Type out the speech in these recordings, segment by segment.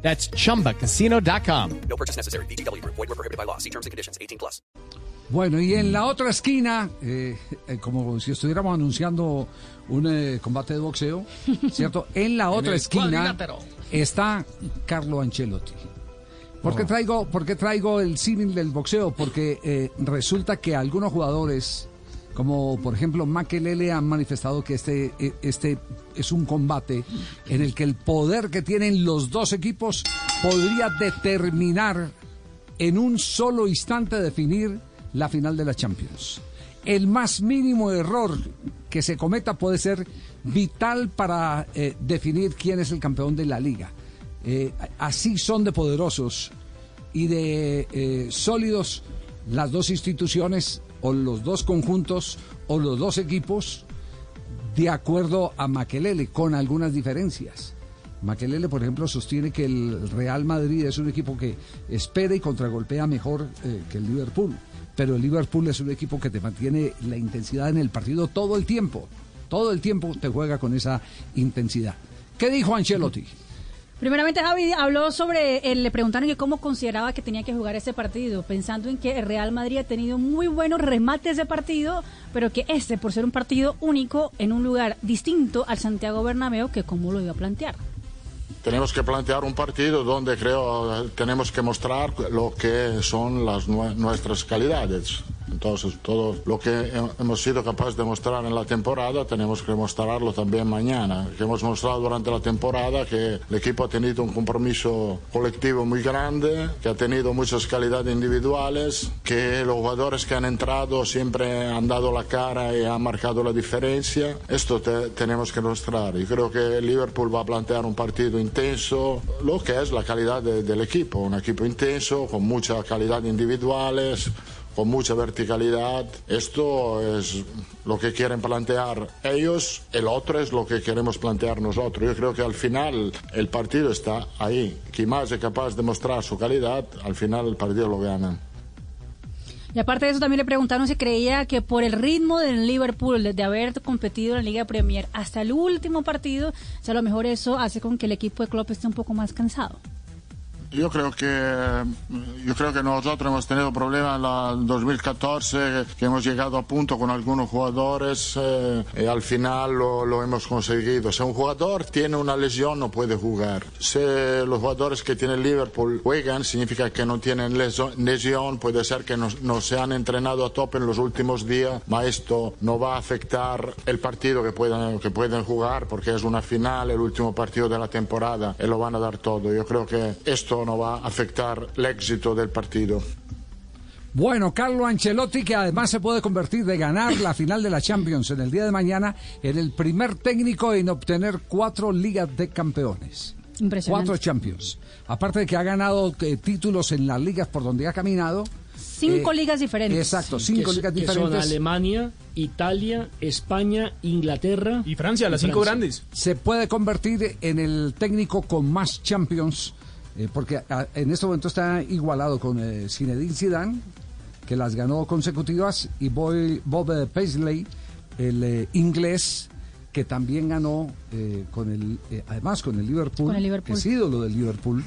That's chumbacasino.com. No purchase necessary. BGW. Void were prohibited by law. See terms and conditions. 18 plus. Bueno, y en la otra esquina, eh, eh, como si estuviéramos anunciando un eh, combate de boxeo, ¿cierto? En la otra esquina está Carlo Ancelotti. ¿Por qué traigo, por qué traigo el símil del boxeo? Porque eh, resulta que algunos jugadores, como por ejemplo Makelele, han manifestado que este, eh, este es un combate en el que el poder que tienen los dos equipos podría determinar en un solo instante definir la final de la Champions. El más mínimo error que se cometa puede ser vital para eh, definir quién es el campeón de la liga. Eh, así son de poderosos y de eh, sólidos las dos instituciones o los dos conjuntos o los dos equipos de acuerdo a Maquelele, con algunas diferencias. Maquelele, por ejemplo, sostiene que el Real Madrid es un equipo que espera y contragolpea mejor eh, que el Liverpool. Pero el Liverpool es un equipo que te mantiene la intensidad en el partido todo el tiempo. Todo el tiempo te juega con esa intensidad. ¿Qué dijo Ancelotti? Primeramente, Javi habló sobre, eh, le preguntaron que cómo consideraba que tenía que jugar ese partido, pensando en que el Real Madrid ha tenido muy buenos remates de partido, pero que este, por ser un partido único en un lugar distinto al Santiago Bernabéu, que cómo lo iba a plantear. Tenemos que plantear un partido donde creo eh, tenemos que mostrar lo que son las nue- nuestras calidades. Entonces, todo lo que he- hemos sido capaces de mostrar en la temporada, tenemos que mostrarlo también mañana. Que hemos mostrado durante la temporada que el equipo ha tenido un compromiso colectivo muy grande, que ha tenido muchas calidades individuales, que los jugadores que han entrado siempre han dado la cara y han marcado la diferencia. Esto te- tenemos que mostrar. Y creo que Liverpool va a plantear un partido intenso, lo que es la calidad de- del equipo. Un equipo intenso, con mucha calidad individuales con mucha verticalidad. Esto es lo que quieren plantear ellos, el otro es lo que queremos plantear nosotros. Yo creo que al final el partido está ahí. Quien más es capaz de mostrar su calidad, al final el partido lo gana. Y aparte de eso, también le preguntaron si creía que por el ritmo del Liverpool, de, haber competido en la Liga Premier hasta el último partido, o a lo mejor eso hace con que el equipo de Klopp esté un poco más cansado. Yo creo que yo creo que nosotros hemos tenido problemas en la 2014 que hemos llegado a punto con algunos jugadores eh, y al final lo, lo hemos conseguido. Si un jugador tiene una lesión no puede jugar. Si los jugadores que tiene Liverpool juegan significa que no tienen lesión, puede ser que no, no se han entrenado a tope en los últimos días, pero esto no va a afectar el partido que puedan que pueden jugar porque es una final, el último partido de la temporada y lo van a dar todo. Yo creo que esto no va a afectar el éxito del partido. Bueno, Carlo Ancelotti, que además se puede convertir de ganar la final de la Champions en el día de mañana en el primer técnico en obtener cuatro ligas de campeones. Impresionante. Cuatro Champions. Aparte de que ha ganado eh, títulos en las ligas por donde ha caminado. Cinco eh, ligas diferentes. Exacto, cinco ligas que son diferentes. Alemania, Italia, España, Inglaterra Y Francia, las cinco Francia. grandes. se puede convertir en el técnico con más Champions, eh, porque a- en este momento está igualado con eh, Zinedine Zidane, que las ganó consecutivas, y Boy- Bob eh, Paisley, el eh, inglés, que también ganó eh, con el, además con el Liverpool, Con el Liverpool. que es ídolo del Liverpool,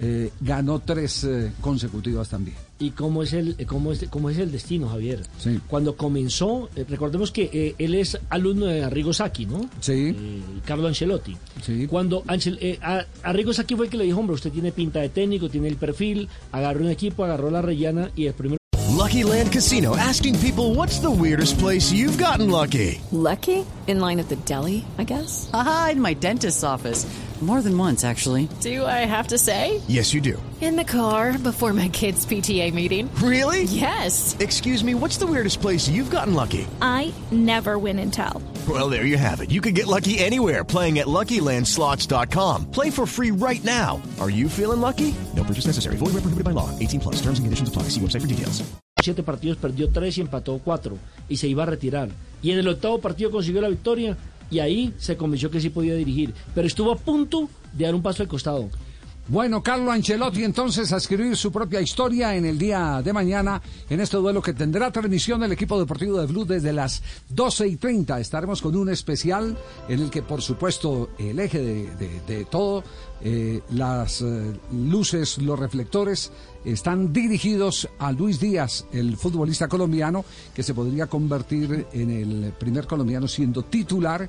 eh, ganó tres eh, consecutivas también. ¿Y cómo es el cómo es, cómo es el destino, Javier? Sí. Cuando comenzó, eh, recordemos que eh, él es alumno de Arrigo Sacchi, ¿no? Sí. Eh, Carlo Ancelotti. Sí. Cuando Ancel- eh, a- Arrigo Sacchi fue el que le dijo, hombre, usted tiene pinta de técnico, tiene el perfil, agarró un equipo, agarró la rellana y el primero Lucky Land Casino asking people what's the weirdest place you've gotten lucky? Lucky? In line at the deli, I guess? Aha, in my dentist's office. More than once, actually. Do I have to say? Yes, you do. In the car before my kids' PTA meeting. Really? Yes. Excuse me, what's the weirdest place you've gotten lucky? I never win and tell. Well, there you have it. You can get lucky anywhere playing at LuckyLandSlots.com. Play for free right now. Are you feeling lucky? No purchase necessary. Void where prohibited by law. 18 plus. Terms and conditions apply. See website for details. Siete partidos, perdió tres y empató cuatro. Y se iba a retirar. Y en el octavo partido consiguió la victoria. Y ahí se convenció que sí podía dirigir. Pero estuvo a punto de dar un paso al costado. Bueno, Carlo Ancelotti entonces a escribir su propia historia en el día de mañana en este duelo que tendrá transmisión del equipo deportivo de Blue desde las 12 y 30. Estaremos con un especial en el que por supuesto el eje de, de- todo, eh, las eh, luces, los reflectores están dirigidos a Luis Díaz, el futbolista colombiano que se podría convertir en el primer colombiano siendo titular